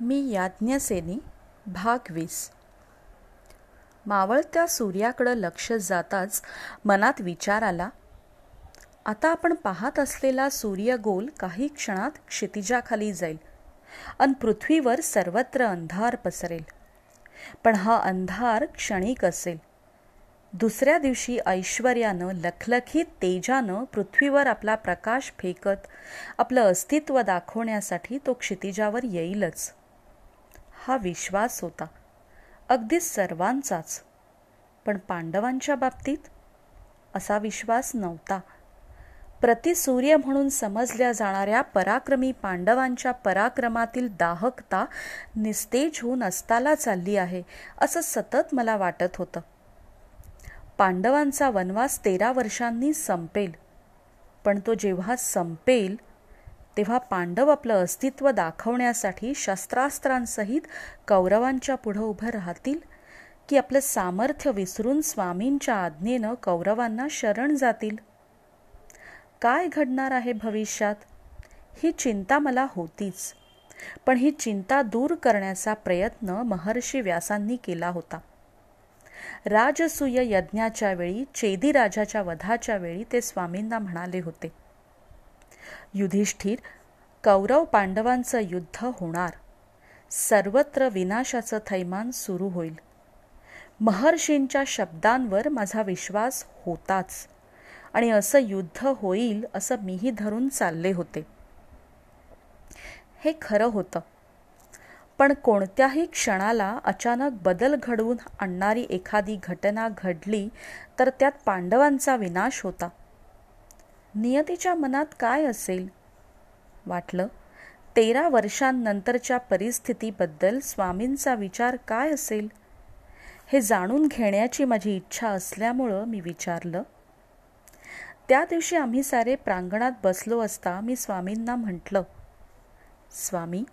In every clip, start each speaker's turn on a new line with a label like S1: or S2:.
S1: मी याज्ञसेनी भाग वीस. मावळत्या सूर्याकडं लक्ष जाताच मनात विचार आला आता आपण पाहत असलेला सूर्यगोल काही क्षणात क्षितिजाखाली जाईल अन पृथ्वीवर सर्वत्र अंधार पसरेल. पण हा अंधार क्षणिक असेल. दुसऱ्या दिवशी ऐश्वर्यानं लखलखीत तेजानं पृथ्वीवर आपला प्रकाश फेकत आपलं अस्तित्व दाखवण्यासाठी तो क्षितिजावर येईलच. हा विश्वास होता. अगदी सर्वांचाच. पण पांडवांच्या बाबतीत असा विश्वास नव्हता. प्रतिसूर्य म्हणून समजल्या जाणाऱ्या पराक्रमी पांडवांच्या पराक्रमातील दाहकता निस्तेज होऊन अस्ताला चालली आहे असं सतत मला वाटत होतं. पांडवांचा वनवास तेरा वर्षांनी संपेल. पण तो जेव्हा संपेल तेव्हा पांडव आपलं अस्तित्व दाखवण्यासाठी शस्त्रास्त्रांसहित कौरवांच्या पुढं उभं राहतील? की आपलं सामर्थ्य विसरून स्वामींच्या आज्ञेनं कौरवांना शरण जातील? काय घडणार आहे भविष्यात? ही चिंता मला होतीच. पण ही चिंता दूर करण्याचा प्रयत्न महर्षी व्यासांनी केला होता. राजसूय यज्ञाच्या वेळी चेदी राजाच्या वधाच्या वेळी ते स्वामींना म्हणाले होते. युधिष्ठिर कौरव पांडवांचं युद्ध होणार. सर्वत्र विनाशाचं थैमान सुरू होईल. महर्षींच्या शब्दांवर माझा विश्वास होताच. आणि असं युद्ध होईल असं मीही धरून चालले होते. हे खरं होतं. पण कोणत्याही क्षणाला अचानक बदल घडवून आणणारी एखादी घटना घडली तर त्यात पांडवांचा विनाश होता. नियतीच्या मनात काय असेल? वाटलं तेरा वर्षांनंतरच्या परिस्थितीबद्दल स्वामींचा विचार काय असेल? हे जाणून घेण्याची माझी इच्छा असल्यामुळं मी विचारलं. त्या दिवशी आम्ही सारे प्रांगणात बसलो असता मी स्वामींना म्हटलं स्वामी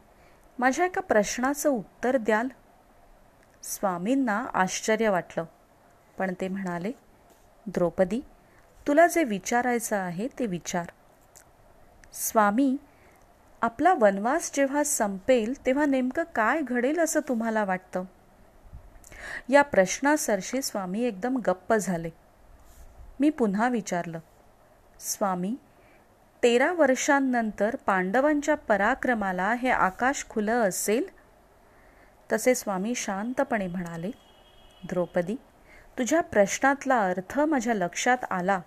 S1: माझ्या एका प्रश्नाचं उत्तर द्याल? स्वामींना आश्चर्य वाटलं पण ते म्हणाले द्रौपदी तुला जे विचारायचं आहे ते विचार. स्वामी आपला वनवास जेव्हा संपेल तेव्हा नेमकं काय घडेल असं तुम्हाला वाटतं? या प्रश्नासरशी स्वामी एकदम गप्प झाले. मी पुन्हा विचारलं स्वामी तेरा वर्षांनंतर पांडवांच्या पराक्रमाला हे आकाश खुलं असेल? तसे स्वामी शांतपणे म्हणाले द्रौपदी तुझ्या प्रश्नातला अर्थ माझ्या लक्षात आला.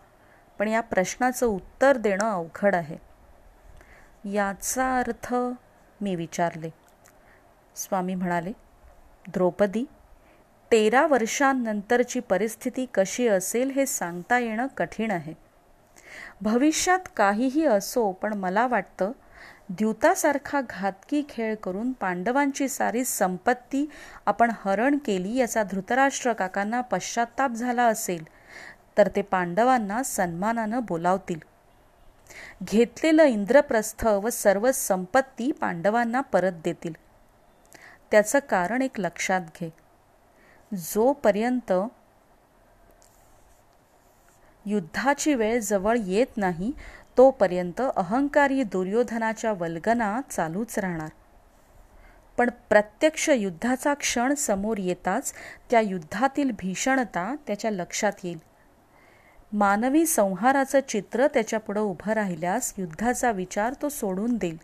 S1: पण या प्रश्नाचं उत्तर देणं अवघड आहे. याचा अर्थ मी विचारले. स्वामी म्हणाले द्रौपदी तेरा वर्षांनंतरची परिस्थिती कशी असेल हे सांगता येणं कठीण आहे. भविष्यात काहीही असो पण मला वाटतं द्यूतासारखा घातकी खेळ करून पांडवांची सारी संपत्ती आपण हरण केली याचा धृतराष्ट्र काकांना पश्चाताप झाला असेल. तर ते पांडवांना सन्मानानं बोलावतील. घेतलेलं इंद्रप्रस्थ व सर्व संपत्ती पांडवांना परत देतील. त्याचं कारण एक लक्षात घे. जोपर्यंत युद्धाची वेळ जवळ येत नाही तोपर्यंत अहंकारी दुर्योधनाच्या वल्गना चालूच राहणार. पण प्रत्यक्ष युद्धाचा क्षण समोर येताच त्या युद्धातील भीषणता त्याच्या लक्षात येईल. मानवी संहाराचं चित्र त्याच्यापुढं उभं राहिल्यास युद्धाचा विचार तो सोडून देईल.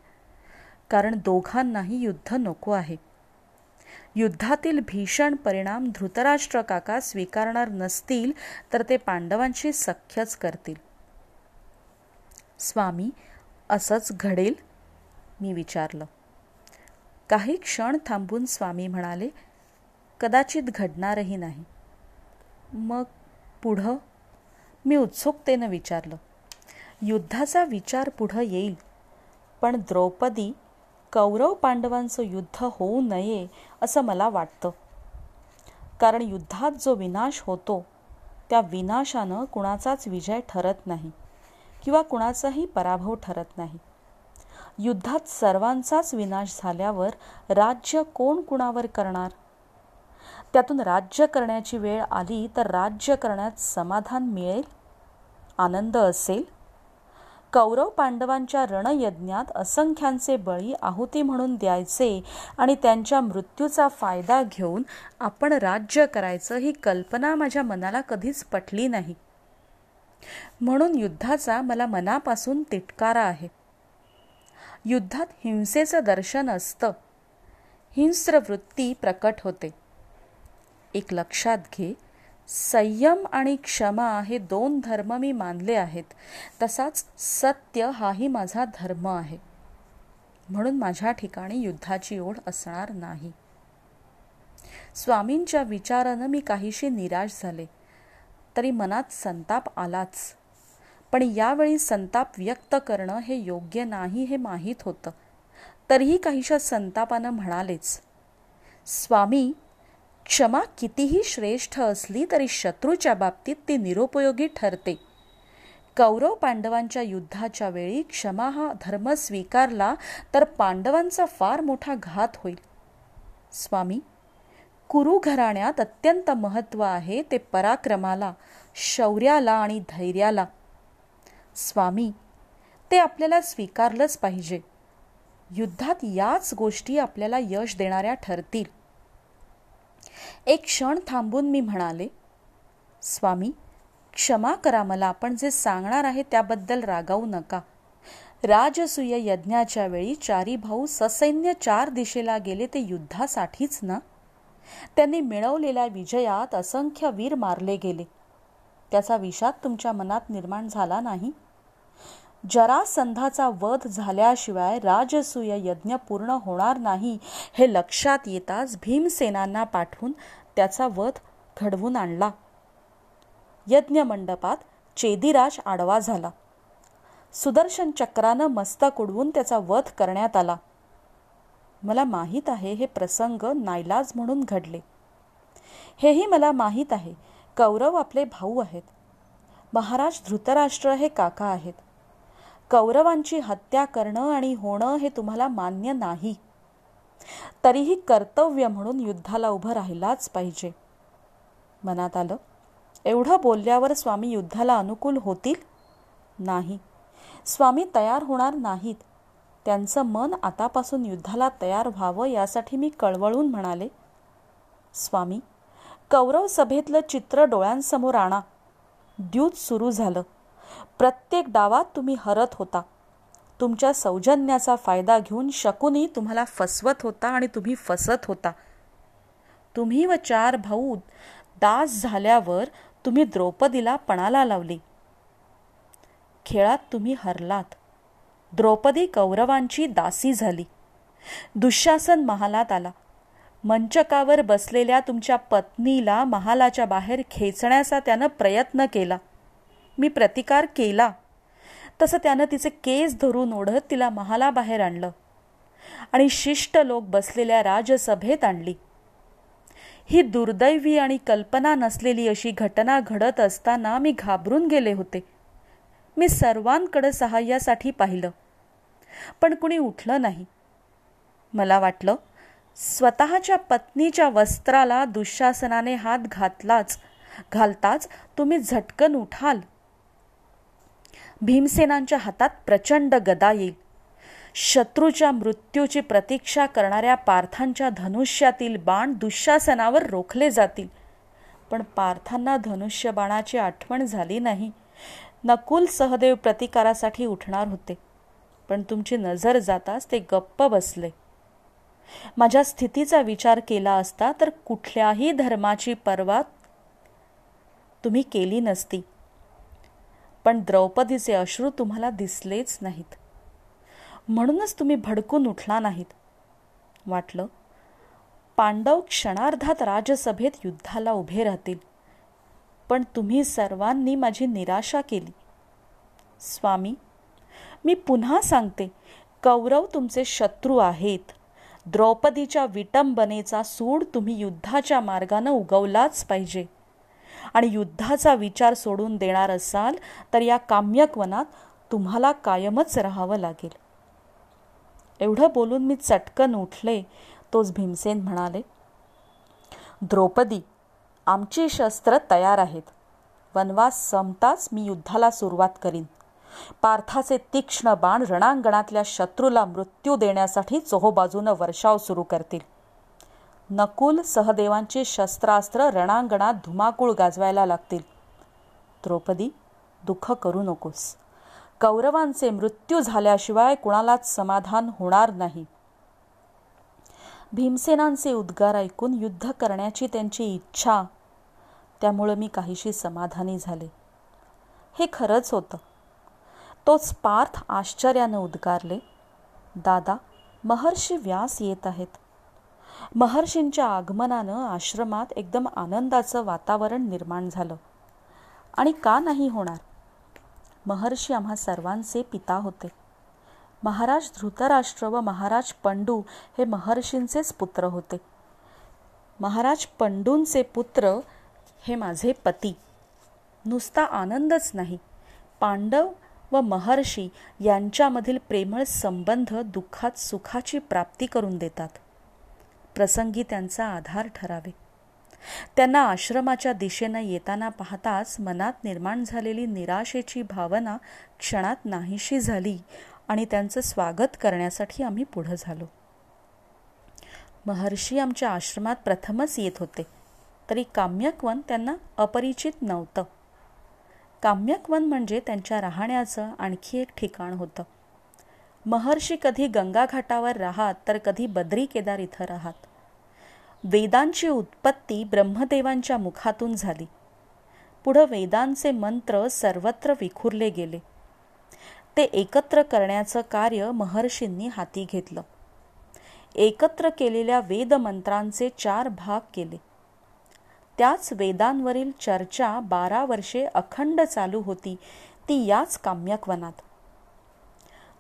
S1: कारण दोघांनाही युद्ध नको आहे. युद्धातील भीषण परिणाम धृतराष्ट्र काका स्वीकारणार नसतील तर ते पांडवांशी सख्यच करतील. स्वामी असंच घडेल? मी विचारलं. काही क्षण थांबून स्वामी म्हणाले कदाचित घडणारही नाही. मग पुढं मी उत्सुकतेनं विचारलं युद्धाचा विचार पुढं येईल पण द्रौपदी कौरव पांडवांचं युद्ध होऊ नये असं मला वाटतं. कारण युद्धात जो विनाश होतो त्या विनाशानं कुणाचाच विजय ठरत नाही किंवा कुणाचाही पराभव ठरत नाही. युद्धात सर्वांचाच विनाश झाल्यावर राज्य कोण कुणावर करणार? त्यातून राज्य करण्याची वेळ आली तर राज्य करण्यात समाधान मिळेल? आनंद असेल? कौरव पांडवांच्या रणयज्ञात असंख्यांचे बळी आहुती म्हणून द्यायचे आणि त्यांच्या मृत्यूचा फायदा घेऊन आपण राज्य करायचं ही कल्पना माझ्या मनाला कधीच पटली नाही. म्हणून युद्धाचा मला मनापासून तिटकारा आहे. युद्धात हिंसेचं दर्शन असतं. हिंस्र वृत्ती प्रकट होते. एक लक्षात घे. संयम आणि क्षमा हे दोन धर्म मी मानले आहेत. तसाच सत्य हाही माझा धर्म आहे. म्हणून माझ्या ठिकाणी युद्धाची ओढ असणार नाही. स्वामींच्या विचारानं मी काहीशी निराश झाले. तरी मनात संताप आलाच. पण यावेळी संताप व्यक्त करणं हे योग्य नाही हे माहीत होतं. तरीही काहीशा संतापानं म्हणालेच स्वामी क्षमा कितीही श्रेष्ठ असली तरी शत्रूच्या बाबतीत ती निरुपयोगी ठरते. कौरव पांडवांच्या युद्धाच्या वेळी क्षमा हा धर्म स्वीकारला तर पांडवांचा फार मोठा घात होईल. स्वामी कुरु घराण्यात अत्यंत महत्त्व आहे ते पराक्रमाला शौर्याला आणि धैर्याला. स्वामी ते आपल्याला स्वीकारलंच पाहिजे. युद्धात याच गोष्टी आपल्याला यश देणाऱ्या ठरतील. एक क्षण थांबून मी म्हणाले स्वामी क्षमा करा मला आपण जे सांगणार आहे त्याबद्दल रागावू नका. राजसूय यज्ञाच्या वेळी चारी भाऊ ससैन्य चार दिशेला गेले ते युद्धासाठीच ना? त्यांनी मिळवलेल्या विजयात असंख्य वीर मारले गेले. त्याचा विषाद तुमच्या मनात निर्माण झाला नाही? जरासंधाचा वध झाल्याशिवाय राजसूय यज्ञ पूर्ण होणार नाही हे लक्षात येताच भीमसेनांना पाठवून त्याचा वध घडवून आणला. यज्ञ मंडपात चेदिराज आडवा झाला. सुदर्शन चक्रानं मस्तक उडवून त्याचा वध करण्यात आला. मला माहीत आहे हे प्रसंग नाईलाज म्हणून घडले. हेही मला माहीत आहे. कौरव आपले भाऊ आहेत. महाराज धृतराष्ट्र हे काका आहेत. कौरवांची हत्या करणं आणि होणं हे तुम्हाला मान्य नाही. तरीही कर्तव्य म्हणून युद्धाला उभं राहिलाच पाहिजे. मनात आलं एवढं बोलल्यावर स्वामी युद्धाला अनुकूल होतील? नाही. स्वामी तयार होणार नाहीत. त्यांचं मन आतापासून युद्धाला तयार व्हावं यासाठी मी कळवळून म्हणाले. स्वामी कौरव सभेतलं चित्र डोळ्यांसमोर आणा. द्यूत सुरू झालं. प्रत्येक डावात तुम्ही हरत होता. तुमच्या सौजन्याचा फायदा घेऊन शकुनी तुम्हाला फसवत होता आणि तुम्ही फसत होता. तुम्ही व चार भाऊ दास झाल्यावर तुम्ही द्रौपदीला पणाला लावली. खेळात तुम्ही हरलात. द्रौपदी कौरवांची दासी झाली. दुःशासन महालात आला. मंचकावर बसलेल्या तुमच्या पत्नीला महालाच्या बाहेर खेचण्याचा त्यानं प्रयत्न केला. मी प्रतिकार केला. तसं त्यानं तिचे केस धरून ओढत तिला महालाबाहेर आणलं आणि शिष्ट लोक बसलेल्या राजसभेत आणली. ही दुर्दैवी आणि कल्पना नसलेली अशी घटना घडत असताना मी घाबरून गेले होते. मी सर्वांकडे सहाय्यासाठी पाहिलं पण कुणी उठलं नाही. मला वाटलं स्वतःच्या पत्नीच्या वस्त्राला दुःशासनाने हात घातलाच घालताच तुम्ही झटकन उठाल. भीमसेनांच्या हातात प्रचंड गदा येईल. शत्रूच्या मृत्यूची प्रतीक्षा करणाऱ्या पार्थांच्या धनुष्यातील बाण दुःशासनावर रोखले जातील. पण पार्थांना धनुष्य बाणाची आठवण झाली नाही. नकुल सहदेव प्रतिकारासाठी उठणार होते. पण तुमची नजर जाताच ते गप्प बसले. माझ्या स्थितीचा विचार केला असता तर कुठल्याही धर्माची पर्वा तुम्ही केली नसती. पण द्रौपदीचे अश्रू तुम्हाला दिसलेच नाहीत. म्हणूनच तुम्ही भडकून उठला नाहीत. वाटलं पांडव क्षणार्धात राजसभेत युद्धाला उभे राहतील. पण तुम्ही सर्वांनी माझी निराशा केली. स्वामी मी पुन्हा सांगते कौरव तुमचे शत्रू आहेत. द्रौपदीच्या विटंबनेचा सूड तुम्ही युद्धाच्या मार्गानं उगवलाच पाहिजे. आणि युद्धाचा विचार सोडून देणार असाल तर या काम्यकवनात तुम्हाला कायमच राहावं लागेल. एवढं बोलून मी चटकन उठले तोच भीमसेन म्हणाले द्रौपदी आमची शस्त्र तयार आहेत. वनवास संपताच मी युद्धाला सुरुवात करीन. पार्थाचे तीक्ष्ण बाण रणांगणातल्या शत्रूला मृत्यू देण्यासाठी चोहोबाजूनं वर्षाव सुरू करतील. नकुल सहदेवांची शस्त्रास्त्र रणांगणात धुमाकूळ गाजवायला लागतील. द्रौपदी दुःख करू नकोस. कौरवांचे मृत्यू झाल्याशिवाय कुणालाच समाधान होणार नाही. भीमसेनांचे उद्गार ऐकून युद्ध करण्याची त्यांची इच्छा त्यामुळं मी काहीशी समाधानी झाले. हे खरंच होतं. तोच पार्थ आश्चर्यानं उद्गारले दादा महर्षी व्यास येत आहेत. महर्षींच्या आगमनानं आश्रमात एकदम आनंदाचं वातावरण निर्माण झालं. आणि का नाही होणार? महर्षी आम्हा सर्वांचे पिता होते. महाराज धृतराष्ट्र व महाराज पंडू हे महर्षींचेच पुत्र होते. महाराज पंडूंचे पुत्र हे माझे पती. नुसता आनंदच नाही. पांडव व महर्षी यांच्यामधील प्रेमळ संबंध दुःखात सुखाची प्राप्ती करून देतात. प्रसंगी त्यांचा आधार ठरावे. त्यांना आश्रमाच्या दिशेनं येताना पाहताच मनात निर्माण झालेली निराशेची भावना क्षणात नाहीशी झाली आणि त्यांचं स्वागत करण्यासाठी आम्ही पुढं झालो. महर्षी आमच्या आश्रमात प्रथमच येत होते. तरी काम्यकवन त्यांना अपरिचित नव्हतं. काम्यकवन म्हणजे त्यांच्या राहण्याचं आणखी एक ठिकाण होतं. महर्षी कधी गंगाघाटावर राहत तर कधी बद्री केदार इथं राहत. वेदांची उत्पत्ती ब्रह्मदेवांच्या मुखातून झाली. पुढं वेदांचे मंत्र सर्वत्र विखुरले गेले. ते एकत्र करण्याचं कार्य महर्षींनी हाती घेतलं. एकत्र केलेल्या वेदमंत्रांचे चार भाग केले. त्याच वेदांवरील चर्चा बारा वर्षे अखंड चालू होती ती याच काम्यकवनात.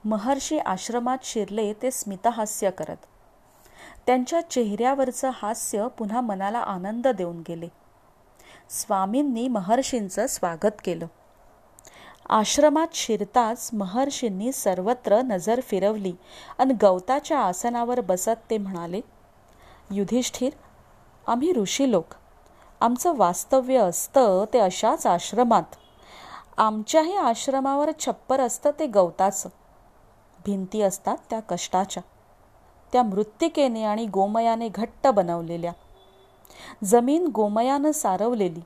S1: महर्षी आश्रमात शिरले ते स्मितहास्य करत. त्यांच्या चेहऱ्यावरचं हास्य पुन्हा मनाला आनंद देऊन गेले. स्वामींनी महर्षींचं स्वागत केलं. आश्रमात शिरताच महर्षींनी सर्वत्र नजर फिरवली आणि गवताच्या आसनावर बसत ते म्हणाले युधिष्ठिर आम्ही ऋषी लोक. आमचं वास्तव्य असतं ते अशाच आश्रमात. आमच्याही आश्रमावर छप्पर असतं ते गवताचं. भिंती असतात त्या कष्टाच्या. त्या मृत्तिकेने आणि गोमयाने घट्ट बनवलेल्या. जमीन गोमयानं सारवलेली.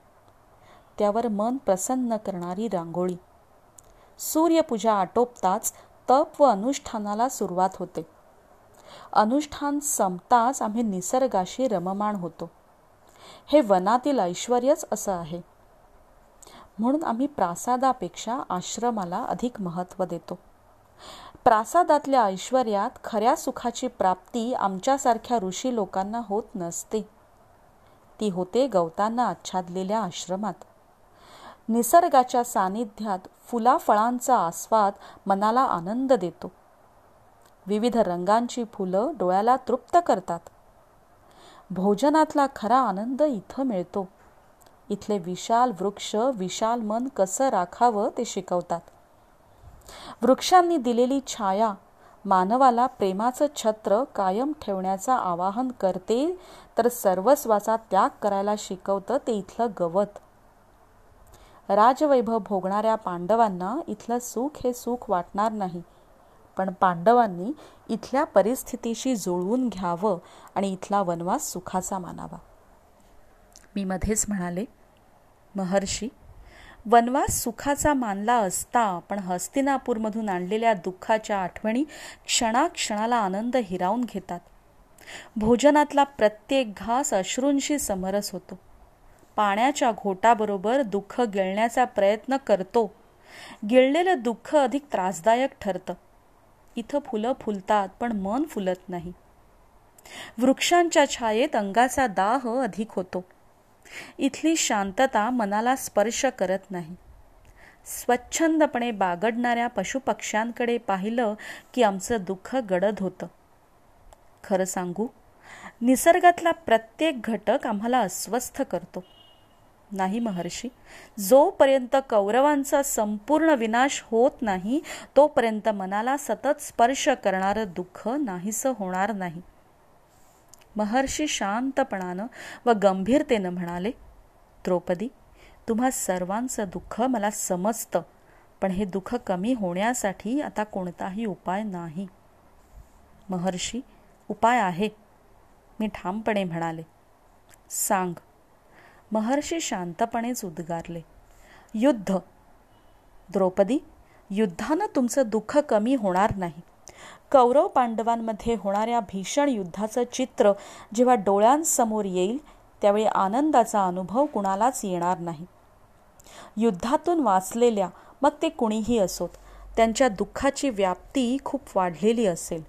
S1: त्यावर मन प्रसन्न करणारी रांगोळी. सूर्यपूजा आटोपताच तप व अनुष्ठानाला सुरुवात होते. अनुष्ठान संपताच आम्ही निसर्गाशी रममाण होतो. हे वनातील ऐश्वर्यच असं आहे. म्हणून आम्ही प्रासादापेक्षा आश्रमाला अधिक महत्त्व देतो. प्रासादातल्या ऐश्वर्यात खऱ्या सुखाची प्राप्ती आमच्यासारख्या ऋषी लोकांना होत नसते. ती होते गवतांना आच्छादलेल्या आश्रमात. निसर्गाच्या सानिध्यात फुलाफळांचा आस्वाद मनाला आनंद देतो. विविध रंगांची फुलं डोळ्याला तृप्त करतात. भोजनातला खरा आनंद इथं मिळतो. इथले विशाल वृक्ष विशाल मन कसं राखावं ते शिकवतात. वृक्षांनी दिलेली छाया मानवाला प्रेमाचं छत्र कायम ठेवण्याचं आवाहन करते तर सर्वस्वाचा त्याग करायला शिकवतं ते इथलं गवत. राजवैभव भोगणाऱ्या पांडवांना इथलं सुख हे सुख वाटणार नाही पण पांडवांनी इथल्या परिस्थितीशी जुळवून घ्यावं आणि इथला वनवास सुखाचा मानावा. मी मध्येच म्हणाले महर्षी वनवास सुखाचा मानला असता पण हस्तिनापूरमधून आणलेल्या दुःखाच्या आठवणी क्षणाक्षणाला आनंद हिरावून घेतात. भोजनातला प्रत्येक घास अश्रूंशी समरस होतो. पाण्याच्या घोटाबरोबर दुःख गिळण्याचा प्रयत्न करतो. गिळलेलं दुःख अधिक त्रासदायक ठरतं. इथं फुलं फुलतात पण मन फुलत नाही. वृक्षांच्या छायेत अंगाचा दाह अधिक होतो. इथली शांतता मनाला स्पर्श करत नाही. स्वच्छंदपणे बागडणाऱ्या पशुपक्ष्यांकडे पाहिलं की आमचं दुःख गडद होतं. खरं सांगू निसर्गातला प्रत्येक घटक आम्हाला अस्वस्थ करतो. नाही महर्षी जोपर्यंत कौरवांचा संपूर्ण विनाश होत नाही तोपर्यंत मनाला सतत स्पर्श करणारं दुःख नाहीसं होणार नाही. महर्षी शांतपणानं व गंभीरतेनं म्हणाले द्रौपदी तुम्हा सर्वांचं दुःख मला समजतं पण हे दुःख कमी होण्यासाठी आता कोणताही उपाय नाही. महर्षी उपाय आहे मी ठामपणे म्हणाले. सांग. महर्षी शांतपणेच उद्गारले. युद्ध. द्रौपदी युद्धानं तुमचं दुःख कमी होणार नाही. कौरव पांडवांमध्ये होणाऱ्या भीषण युद्धाचं चित्र जेव्हा डोळ्यांसमोर येईल त्यावेळी आनंदाचा अनुभव कुणालाच येणार नाही. युद्धातून वाचलेल्या मग ते कुणीही असोत त्यांच्या दुःखाची व्याप्ती खूप वाढलेली असेल.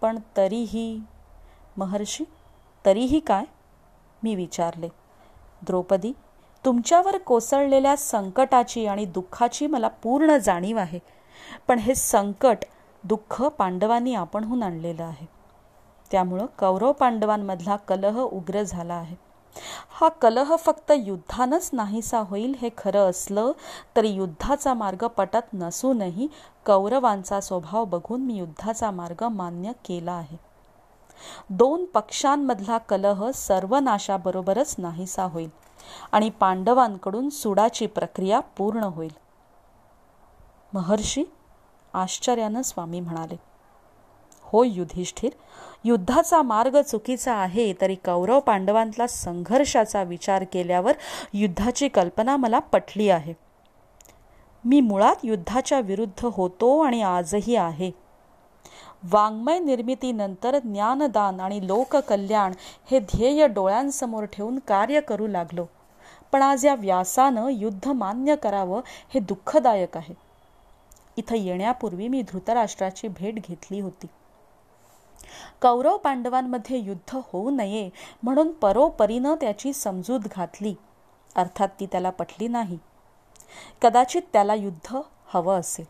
S1: पण तरीही महर्षी तरीही काय? मी विचारले. द्रौपदी तुमच्यावर कोसळलेल्या संकटाची आणि दुःखाची मला पूर्ण जाणीव आहे. पण हे संकट दुःख पांडवांनी आपणहून आणलेलं आहे. त्यामुळं कौरव पांडवांमधला कलह उग्र झाला आहे. हा कलह फक्त युद्धानंच नाहीसा होईल हे खरं असलं तरी युद्धाचा मार्ग पटत नसूनही कौरवांचा स्वभाव बघून मी युद्धाचा मार्ग मान्य केला आहे. दोन पक्षांमधला कलह सर्वनाशाबरोबरच नाहीसा होईल आणि पांडवांकडून सुडाची प्रक्रिया पूर्ण होईल. महर्षी आश्चर्यानं स्वामी म्हणाले हो युधिष्ठिर युद्धाचा मार्ग चुकीचा आहे तरी कौरव पांडवांतला संघर्षाचा विचार केल्यावर युद्धाची कल्पना मला पटली आहे. मी मुळात युद्धाच्या विरुद्ध होतो आणि आजही आहे. वाङ्मय निर्मितीनंतर ज्ञानदान आणि लोककल्याण हे ध्येय डोळ्यांसमोर ठेवून कार्य करू लागलो. पण आज या व्यासानं युद्ध मान्य करावं हे दुःखदायक आहे. इथं येण्यापूर्वी मी धृतराष्ट्राची भेट घेतली होती. कौरव पांडवांमध्ये युद्ध होऊ नये म्हणून परोपरीनं त्याची समजूत घातली. अर्थात ती त्याला पटली नाही. कदाचित त्याला युद्ध हवं असेल.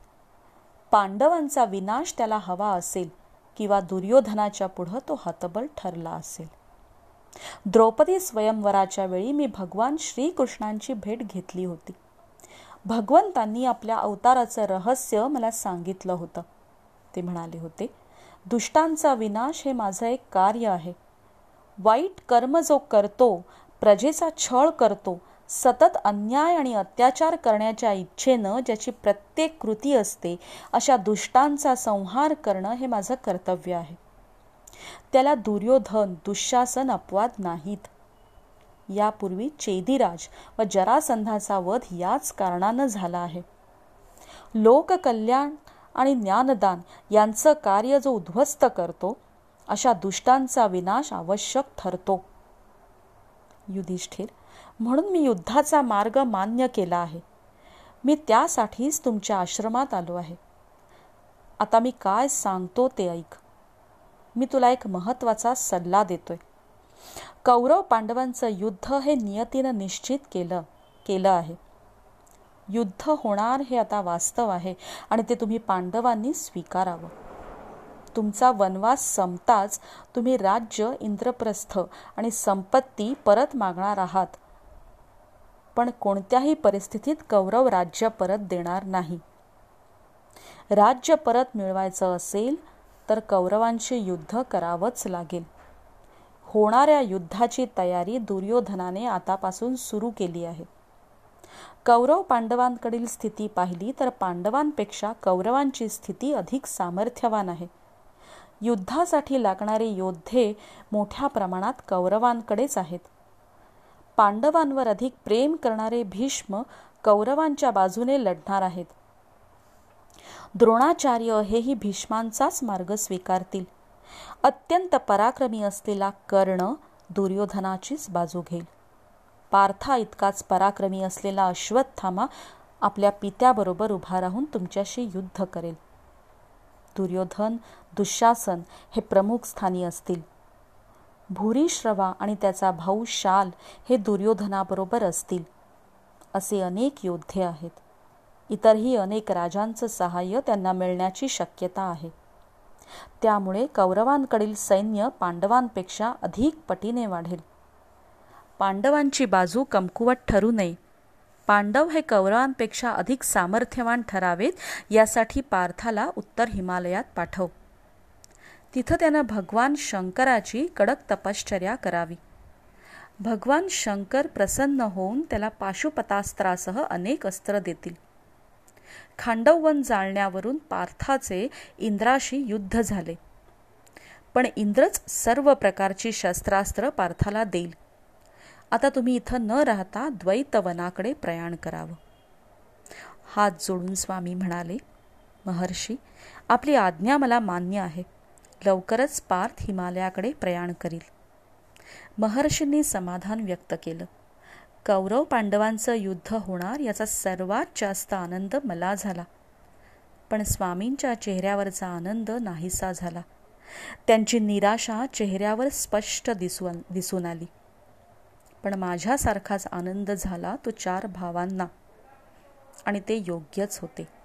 S1: पांडवांचा विनाश त्याला हवा असेल किंवा दुर्योधनाच्या पुढं तो हतबल ठरला असेल. द्रौपदी स्वयंवराच्या वेळी मी भगवान श्रीकृष्णांची भेट घेतली होती. भगवंतांनी आपल्या अवताराचं रहस्य मला सांगितलं होतं. ते म्हणाले होते दुष्टांचा विनाश हे माझं एक कार्य आहे. वाईट कर्म जो करतो प्रजेचा छळ करतो सतत अन्याय आणि अत्याचार करण्याच्या इच्छेनं ज्याची प्रत्येक कृती असते अशा दुष्टांचा संहार करणं हे माझं कर्तव्य आहे. त्याला दुर्योधन दुःशासन अपवाद नाहीत. यापूर्वी चेदिराज व जरासंधाचा वध याच कारणानं झाला आहे. लोककल्याण आणि ज्ञानदान यांचं कार्य जो उद्ध्वस्त करतो अशा दुष्टांचा विनाश आवश्यक ठरतो. युधिष्ठिर म्हणून मी युद्धाचा मार्ग मान्य केला आहे. मी त्यासाठीच तुमच्या आश्रमात आलो आहे. आता मी काय सांगतो ते ऐक. मी तुला एक महत्त्वाचा सल्ला देतोय. कौरव पांडवांचं युद्ध हे नियतीनं निश्चित केलं केलं आहे. युद्ध होणार हे आता वास्तव आहे आणि ते तुम्ही पांडवांनी स्वीकारावं. तुमचा वनवास संपताच तुम्ही राज्य इंद्रप्रस्थ आणि संपत्ती परत मागणार आहात. पण कोणत्याही परिस्थितीत कौरव राज्य परत देणार नाही. राज्य परत मिळवायचं असेल तर कौरवांशी युद्ध करावंच लागेल. होणाऱ्या युद्धाची तयारी दुर्योधनाने आतापासून सुरू केली आहे. कौरव पांडवांकडील स्थिती पाहिली तर पांडवांपेक्षा कौरवांची स्थिती अधिक सामर्थ्यवान आहे. युद्धासाठी लागणारे योद्धे मोठ्या प्रमाणात कौरवांकडेच आहेत. पांडवांवर अधिक प्रेम करणारे भीष्म कौरवांच्या बाजूने लढणार आहेत. द्रोणाचार्य हेही भीष्मांचाच मार्ग स्वीकारतील. अत्यंत पराक्रमी असलेला कर्ण दुर्योधनाचीच बाजू घेईल. पार्था इतकाच पराक्रमी असलेला अश्वत्थामा आपल्या पित्याबरोबर उभा राहून तुमच्याशी युद्ध करेल. दुर्योधन दुःशासन हे प्रमुख स्थानी असतील. भूरिश्रवा आणि त्याचा भाऊ शाल हे दुर्योधनाबरोबर असतील. असे अनेक योद्धे आहेत. इतरही अनेक राजांचं सहाय्य त्यांना मिळण्याची शक्यता आहे. त्यामुळे कौरवांकडील सैन्य पांडवांपेक्षा अधिक पटीने वाढेल. पांडवांची बाजू कमकुवत ठरू नये. पांडव हे कौरवांपेक्षा अधिक सामर्थ्यवान ठरावेत यासाठी पार्थाला उत्तर हिमालयात पाठव. तिथं त्यानं भगवान शंकराची कडक तपश्चर्या करावी. भगवान शंकर प्रसन्न होऊन त्याला पाशुपतास्त्रासह अनेक अस्त्र देतील. खांडववन जाळण्यावरून पार्थाचे इंद्राशी युद्ध झाले. पण इंद्रच सर्व प्रकारची शस्त्रास्त्र पार्थाला देईल. आता तुम्ही इथं न राहता द्वैतवनाकडे प्रयाण करावं. हात जोडून स्वामी म्हणाले महर्षी आपली आज्ञा मला मान्य आहे. लवकरच पार्थ हिमालयाकडे प्रयाण करील. महर्षींनी समाधान व्यक्त केलं. कौरव पांडवांचं युद्ध होणार याचा सर्वात जास्त आनंद मला झाला. पण स्वामींच्या चेहऱ्यावरचा आनंद नाहीसा झाला. त्यांची निराशा चेहऱ्यावर स्पष्ट दिसून दिसून आली. पण माझ्यासारखाच आनंद झाला तो चार भावांना. आणि ते योग्यच होते.